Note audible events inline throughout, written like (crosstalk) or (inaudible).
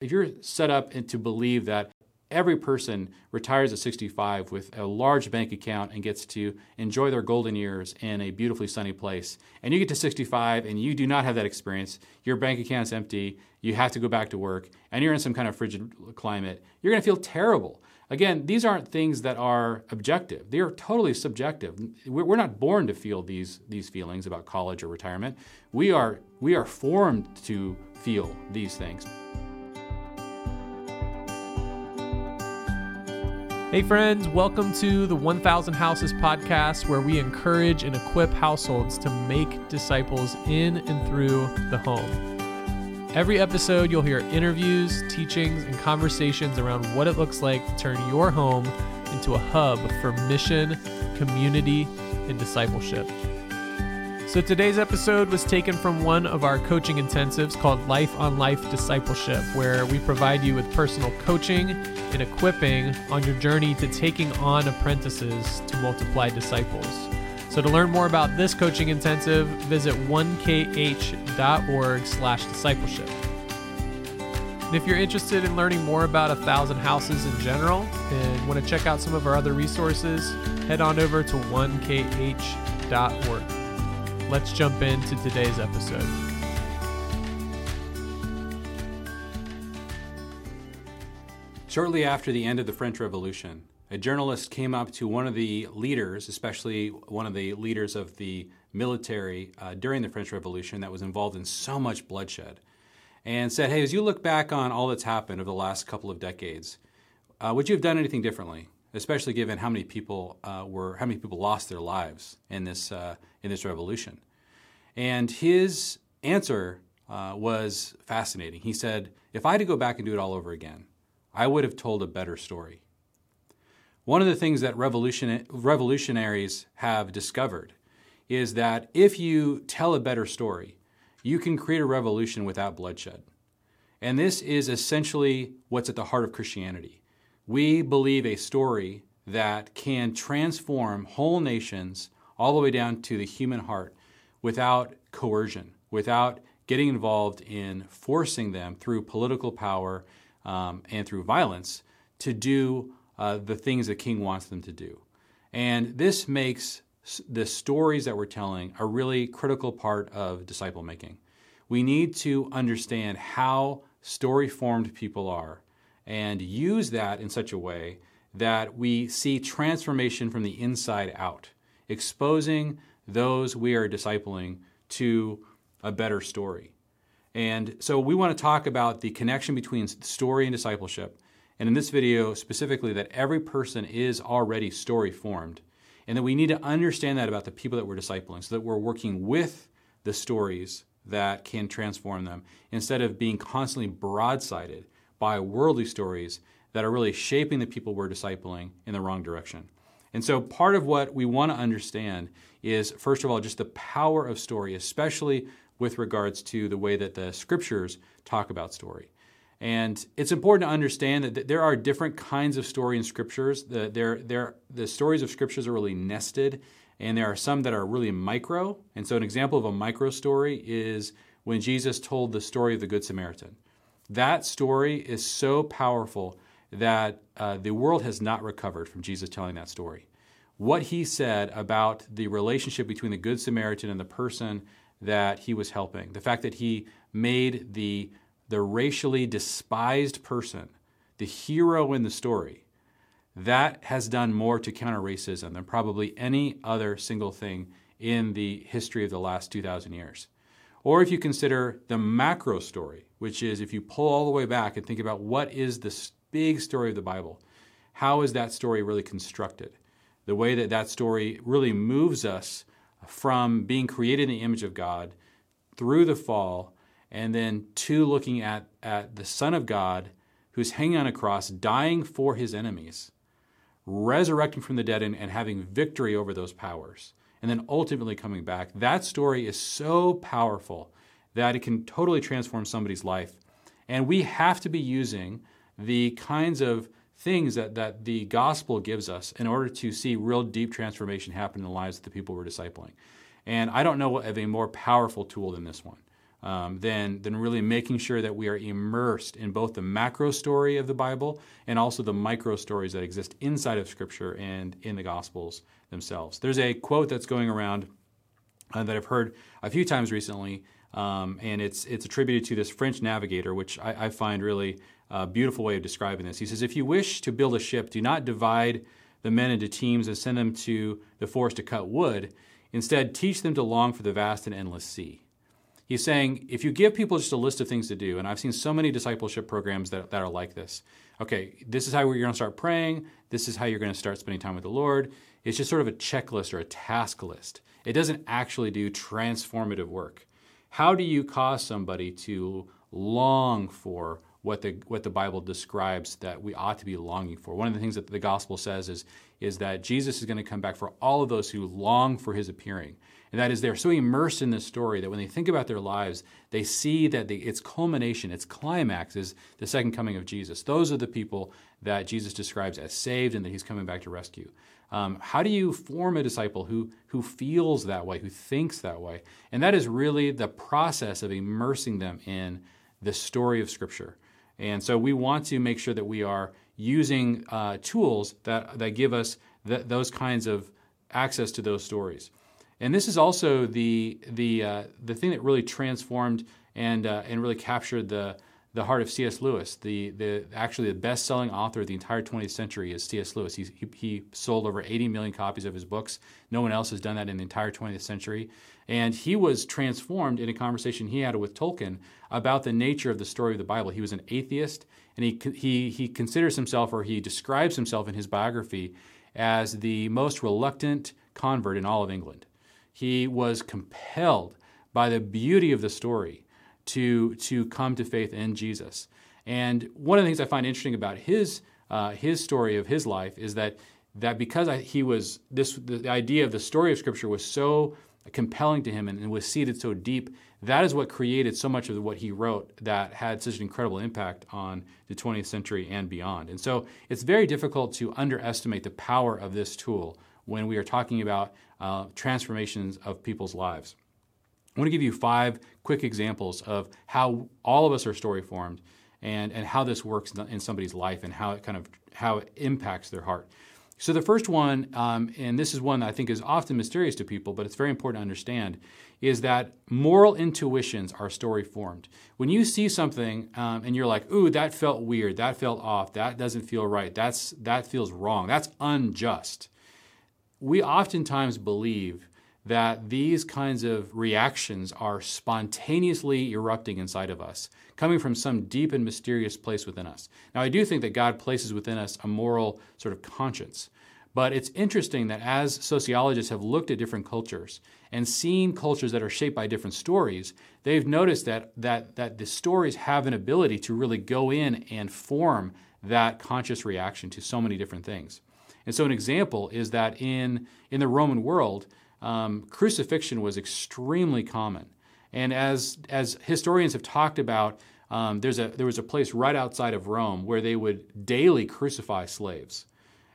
If you're set up to believe that every person retires at 65 with a large bank account and gets to enjoy their golden years in a beautifully sunny place, and you get to 65 and you do not have that experience, your bank account's empty, you have to go back to work, and you're in some kind of frigid climate, you're going to feel terrible. Again, these aren't things that are objective. They are totally subjective. We're not born to feel these, these feelings about college or retirement. We are, we are formed to feel these things. Hey, friends, welcome to the 1000 Houses podcast, where we encourage and equip households to make disciples in and through the home. Every episode, you'll hear interviews, teachings, and conversations around what it looks like to turn your home into a hub for mission, community, and discipleship. So today's episode was taken from one of our coaching intensives called Life on Life Discipleship, where we provide you with personal coaching and equipping on your journey to taking on apprentices to multiply disciples. So to learn more about this coaching intensive, visit 1kh.org slash discipleship. And if you're interested in learning more about a thousand houses in general and want to check out some of our other resources, head on over to 1kh.org. Let's jump into today's episode. Shortly after the end of the French Revolution, a journalist came up to one of the leaders, especially one of the leaders of the military uh, during the French Revolution that was involved in so much bloodshed, and said, Hey, as you look back on all that's happened over the last couple of decades, uh, would you have done anything differently? Especially given how many people uh, were, how many people lost their lives in this uh, in this revolution. And his answer uh, was fascinating. He said, If I had to go back and do it all over again, I would have told a better story. One of the things that revolution, revolutionaries have discovered is that if you tell a better story, you can create a revolution without bloodshed. And this is essentially what's at the heart of Christianity. We believe a story that can transform whole nations all the way down to the human heart without coercion, without getting involved in forcing them through political power um, and through violence to do uh, the things the king wants them to do. And this makes the stories that we're telling a really critical part of disciple making. We need to understand how story formed people are and use that in such a way that we see transformation from the inside out, exposing those we are discipling to a better story. And so we want to talk about the connection between story and discipleship. And in this video, specifically, that every person is already story formed. And that we need to understand that about the people that we're discipling so that we're working with the stories that can transform them instead of being constantly broadsided by worldly stories that are really shaping the people we're discipling in the wrong direction. And so, part of what we want to understand is, first of all, just the power of story, especially with regards to the way that the scriptures talk about story. And it's important to understand that there are different kinds of story in scriptures. The, they're, they're, the stories of scriptures are really nested, and there are some that are really micro. And so, an example of a micro story is when Jesus told the story of the Good Samaritan. That story is so powerful that uh, the world has not recovered from Jesus telling that story. What he said about the relationship between the Good Samaritan and the person that he was helping. The fact that he made the, the racially despised person the hero in the story, that has done more to counter racism than probably any other single thing in the history of the last 2,000 years. Or if you consider the macro story, which is if you pull all the way back and think about what is the big story of the Bible, how is that story really constructed? The way that that story really moves us from being created in the image of God through the fall, and then to looking at, at the Son of God who's hanging on a cross, dying for his enemies, resurrecting from the dead, and, and having victory over those powers, and then ultimately coming back. That story is so powerful that it can totally transform somebody's life. And we have to be using the kinds of things that, that the gospel gives us in order to see real deep transformation happen in the lives of the people we're discipling. And I don't know of a more powerful tool than this one. Um, than, than really making sure that we are immersed in both the macro story of the Bible and also the micro stories that exist inside of Scripture and in the Gospels themselves. There's a quote that's going around uh, that I've heard a few times recently, um, and it's, it's attributed to this French navigator, which I, I find really a beautiful way of describing this. He says, If you wish to build a ship, do not divide the men into teams and send them to the forest to cut wood. Instead, teach them to long for the vast and endless sea. He's saying if you give people just a list of things to do, and I've seen so many discipleship programs that, that are like this. Okay, this is how you're going to start praying. This is how you're going to start spending time with the Lord. It's just sort of a checklist or a task list. It doesn't actually do transformative work. How do you cause somebody to long for what the what the Bible describes that we ought to be longing for. One of the things that the gospel says is is that Jesus is going to come back for all of those who long for his appearing. And that is they're so immersed in this story that when they think about their lives, they see that the, its culmination, its climax is the second coming of Jesus. Those are the people that Jesus describes as saved and that he's coming back to rescue. Um, how do you form a disciple who, who feels that way, who thinks that way? And that is really the process of immersing them in the story of Scripture. And so we want to make sure that we are using uh, tools that, that give us th- those kinds of access to those stories. And this is also the, the, uh, the thing that really transformed and, uh, and really captured the, the heart of C.S. Lewis. The, the, actually, the best selling author of the entire 20th century is C.S. Lewis. He, he, he, sold over 80 million copies of his books. No one else has done that in the entire 20th century. And he was transformed in a conversation he had with Tolkien about the nature of the story of the Bible. He was an atheist, and he, he, he considers himself, or he describes himself in his biography, as the most reluctant convert in all of England. He was compelled by the beauty of the story to, to come to faith in Jesus. And one of the things I find interesting about his, uh, his story of his life is that, that because I, he was, this, the idea of the story of Scripture was so compelling to him and, and was seated so deep, that is what created so much of what he wrote that had such an incredible impact on the 20th century and beyond. And so it's very difficult to underestimate the power of this tool when we are talking about uh, transformations of people's lives. I want to give you five quick examples of how all of us are story formed and, and how this works in somebody's life and how it kind of how it impacts their heart. So the first one, um, and this is one that I think is often mysterious to people, but it's very important to understand, is that moral intuitions are story formed. When you see something um, and you're like, "Ooh, that felt weird. That felt off. That doesn't feel right. That's that feels wrong. That's unjust." We oftentimes believe that these kinds of reactions are spontaneously erupting inside of us, coming from some deep and mysterious place within us. Now, I do think that God places within us a moral sort of conscience. But it's interesting that as sociologists have looked at different cultures and seen cultures that are shaped by different stories, they've noticed that, that, that the stories have an ability to really go in and form that conscious reaction to so many different things. And so, an example is that in, in the Roman world, um, crucifixion was extremely common. And as, as historians have talked about, um, there's a, there was a place right outside of Rome where they would daily crucify slaves.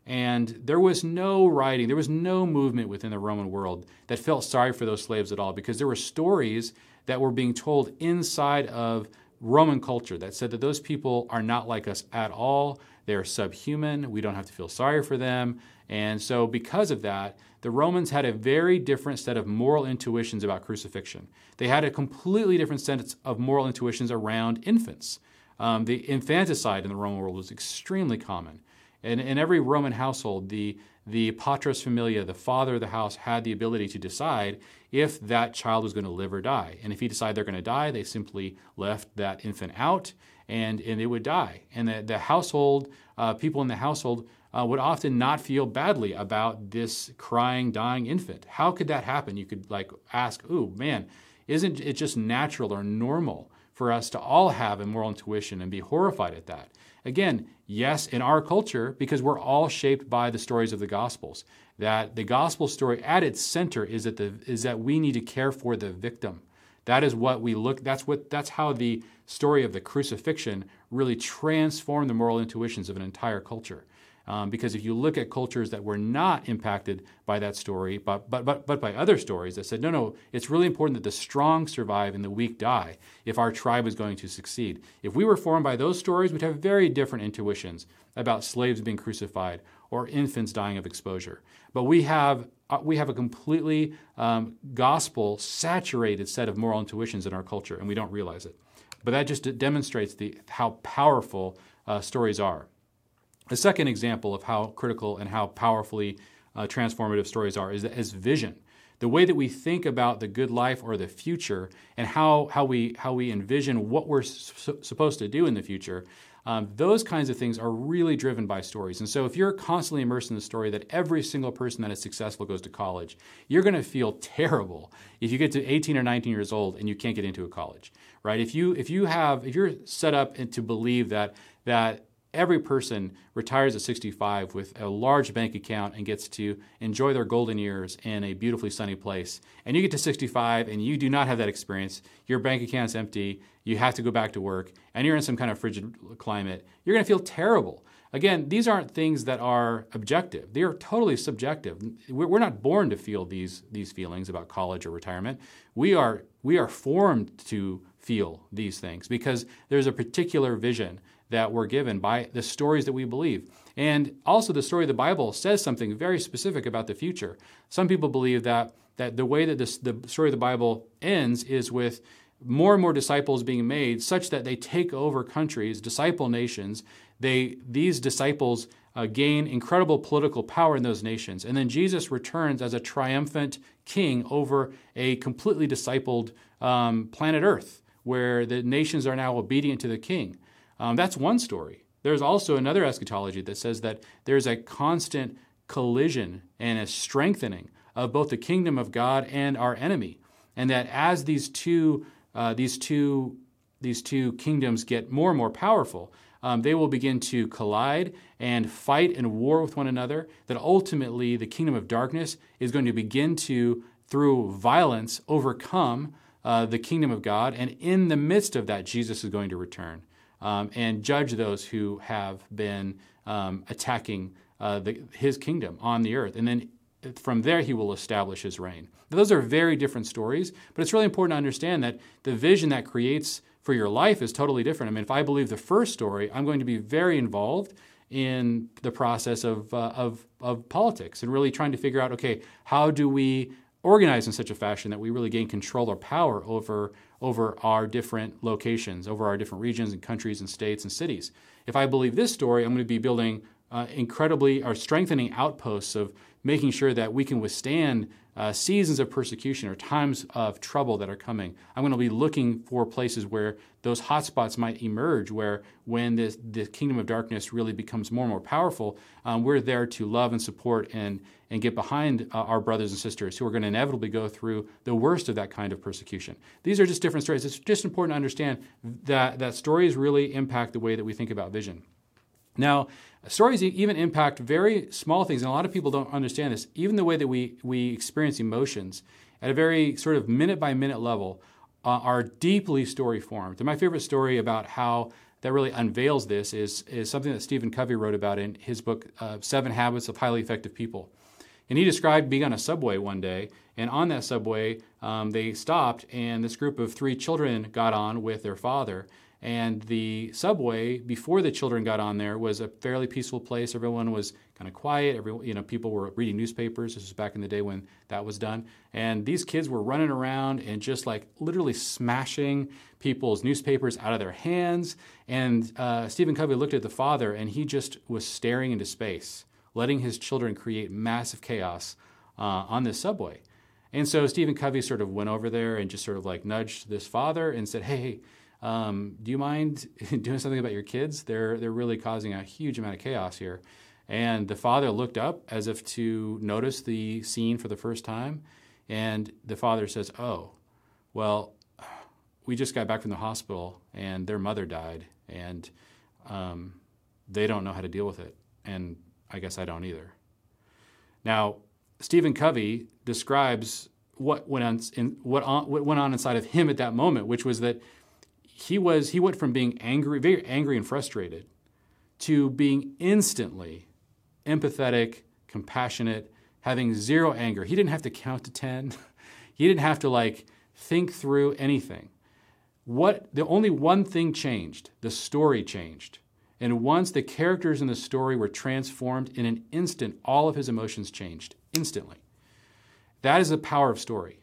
And there was no writing, there was no movement within the Roman world that felt sorry for those slaves at all because there were stories that were being told inside of Roman culture that said that those people are not like us at all. They're subhuman. We don't have to feel sorry for them. And so, because of that, the Romans had a very different set of moral intuitions about crucifixion. They had a completely different set of moral intuitions around infants. Um, the infanticide in the Roman world was extremely common. And in every Roman household, the, the patris familia, the father of the house, had the ability to decide if that child was going to live or die. And if he decided they're going to die, they simply left that infant out and, and it would die. And the, the household, uh, people in the household uh, would often not feel badly about this crying, dying infant. How could that happen? You could like ask, "Ooh, man, isn't it just natural or normal for us to all have a moral intuition and be horrified at that?" Again, yes, in our culture, because we're all shaped by the stories of the Gospels. That the gospel story at its center is that the is that we need to care for the victim. That is what we look. That's what. That's how the story of the crucifixion really transformed the moral intuitions of an entire culture Um, because if you look at cultures that were not impacted by that story, but, but, but, but by other stories that said, no, no, it's really important that the strong survive and the weak die if our tribe is going to succeed. If we were formed by those stories, we'd have very different intuitions about slaves being crucified or infants dying of exposure. But we have, uh, we have a completely um, gospel saturated set of moral intuitions in our culture, and we don't realize it. But that just demonstrates the, how powerful uh, stories are. The second example of how critical and how powerfully uh, transformative stories are is, is vision. The way that we think about the good life or the future and how, how, we, how we envision what we're su- supposed to do in the future, um, those kinds of things are really driven by stories. And so if you're constantly immersed in the story that every single person that is successful goes to college, you're going to feel (laughs) terrible if you get to 18 or 19 years old and you can't get into a college, right? If you, if you have, if you're set up to believe that, that every person retires at 65 with a large bank account and gets to enjoy their golden years in a beautifully sunny place. And you get to 65 and you do not have that experience. Your bank account's empty. You have to go back to work and you're in some kind of frigid climate. You're going to feel terrible. Again, these aren't things that are objective. They are totally subjective. We're not born to feel these, these feelings about college or retirement. We are, we are formed to feel these things because there's a particular vision that we're given by the stories that we believe. And also, the story of the Bible says something very specific about the future. Some people believe that, that the way that this, the story of the Bible ends is with more and more disciples being made such that they take over countries, disciple nations. They, these disciples uh, gain incredible political power in those nations. And then Jesus returns as a triumphant king over a completely discipled um, planet Earth, where the nations are now obedient to the king. Um, that's one story. There's also another eschatology that says that there's a constant collision and a strengthening of both the kingdom of God and our enemy, and that as these two uh, these two these two kingdoms get more and more powerful, um, they will begin to collide and fight and war with one another. That ultimately the kingdom of darkness is going to begin to, through violence, overcome uh, the kingdom of God, and in the midst of that, Jesus is going to return um, and judge those who have been um, attacking uh, the, his kingdom on the earth. And then from there, he will establish his reign. Those are very different stories, but it's really important to understand that the vision that creates for your life is totally different. I mean, if I believe the first story, I'm going to be very involved in the process of, uh, of, of politics and really trying to figure out okay, how do we organize in such a fashion that we really gain control or power over over our different locations, over our different regions and countries and states and cities. If I believe this story, I'm going to be building uh, incredibly or strengthening outposts of making sure that we can withstand uh, seasons of persecution or times of trouble that are coming. I'm going to be looking for places where those hotspots might emerge, where when this, the kingdom of darkness really becomes more and more powerful, um, we're there to love and support and, and get behind uh, our brothers and sisters who are going to inevitably go through the worst of that kind of persecution. These are just different stories. It's just important to understand that, that stories really impact the way that we think about vision. Now, stories even impact very small things, and a lot of people don't understand this. Even the way that we, we experience emotions at a very sort of minute by minute level uh, are deeply story formed. And my favorite story about how that really unveils this is, is something that Stephen Covey wrote about in his book, uh, Seven Habits of Highly Effective People. And he described being on a subway one day, and on that subway, um, they stopped, and this group of three children got on with their father. And the subway, before the children got on there, was a fairly peaceful place. Everyone was kind of quiet. Every, you know, people were reading newspapers. This was back in the day when that was done. And these kids were running around and just like literally smashing people's newspapers out of their hands. And uh, Stephen Covey looked at the father and he just was staring into space, letting his children create massive chaos uh, on this subway. And so Stephen Covey sort of went over there and just sort of like nudged this father and said, hey, um, do you mind (laughs) doing something about your kids? They're, they're really causing a huge amount of chaos here. And the father looked up as if to notice the scene for the first time. And the father says, Oh, well, we just got back from the hospital and their mother died. And um, they don't know how to deal with it. And I guess I don't either. Now, Stephen Covey describes what went on, in, what, on, what went on inside of him at that moment, which was that he was he went from being angry, very angry and frustrated, to being instantly empathetic, compassionate, having zero anger. He didn't have to count to 10. (laughs) he didn't have to like think through anything. What the only one thing changed, the story changed. And once the characters in the story were transformed in an instant, all of his emotions changed instantly. That is the power of story.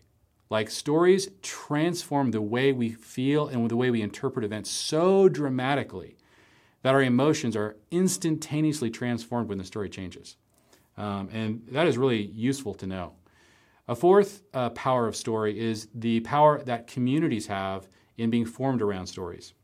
Like stories transform the way we feel and the way we interpret events so dramatically that our emotions are instantaneously transformed when the story changes. Um, and that is really useful to know. A fourth uh, power of story is the power that communities have in being formed around stories.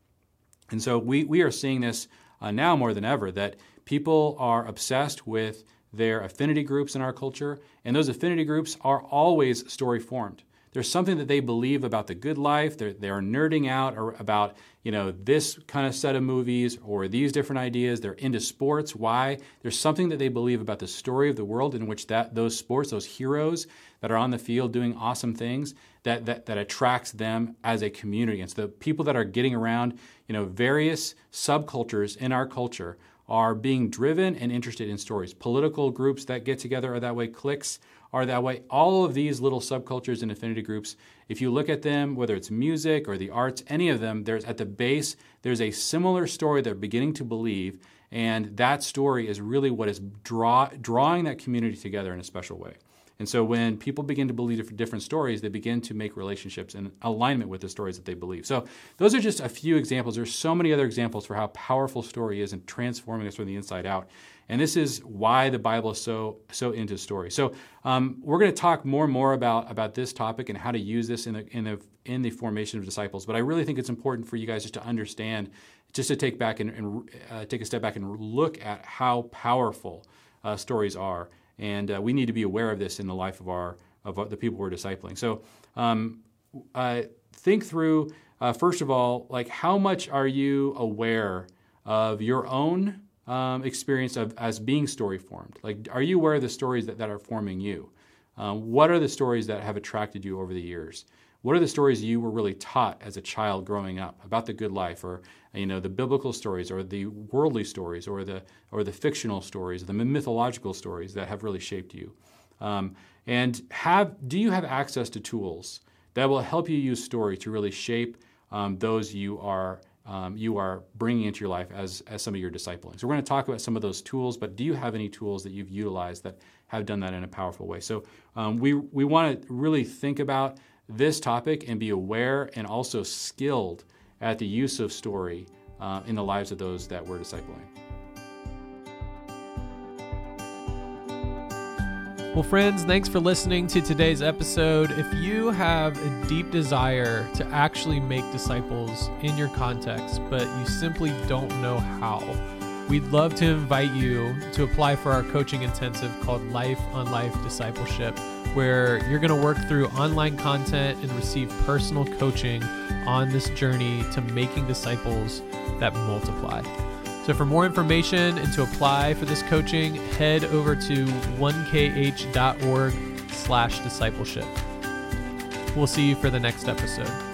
And so we, we are seeing this uh, now more than ever that people are obsessed with their affinity groups in our culture, and those affinity groups are always story formed. There's something that they believe about the good life. They're, they're nerding out about you know this kind of set of movies or these different ideas. They're into sports. Why? There's something that they believe about the story of the world in which that those sports, those heroes that are on the field doing awesome things, that that, that attracts them as a community. And so the people that are getting around, you know, various subcultures in our culture are being driven and interested in stories. Political groups that get together are that way, cliques are that way. All of these little subcultures and affinity groups, if you look at them, whether it's music or the arts, any of them, there's at the base, there's a similar story they're beginning to believe, and that story is really what is draw, drawing that community together in a special way. And so when people begin to believe different stories, they begin to make relationships in alignment with the stories that they believe. So those are just a few examples. There's so many other examples for how powerful story is in transforming us from the inside out. And this is why the Bible is so so into story. So um, we're going to talk more and more about about this topic and how to use this in the in the in the formation of disciples. But I really think it's important for you guys just to understand, just to take back and, and uh, take a step back and look at how powerful uh, stories are and uh, we need to be aware of this in the life of our of the people we're discipling. So um, uh, think through uh, first of all, like how much are you aware of your own um, experience of as being story formed? Like, are you aware of the stories that, that are forming you? Um, what are the stories that have attracted you over the years? What are the stories you were really taught as a child growing up about the good life, or you know the biblical stories, or the worldly stories, or the or the fictional stories, the mythological stories that have really shaped you? Um, and have do you have access to tools that will help you use story to really shape um, those you are um, you are bringing into your life as, as some of your discipling. So we're going to talk about some of those tools, but do you have any tools that you've utilized that have done that in a powerful way? So um, we, we want to really think about this topic and be aware and also skilled at the use of story uh, in the lives of those that we're discipling. Well, friends, thanks for listening to today's episode. If you have a deep desire to actually make disciples in your context, but you simply don't know how, we'd love to invite you to apply for our coaching intensive called Life on Life Discipleship where you're going to work through online content and receive personal coaching on this journey to making disciples that multiply. So for more information and to apply for this coaching, head over to 1kh.org slash discipleship. We'll see you for the next episode.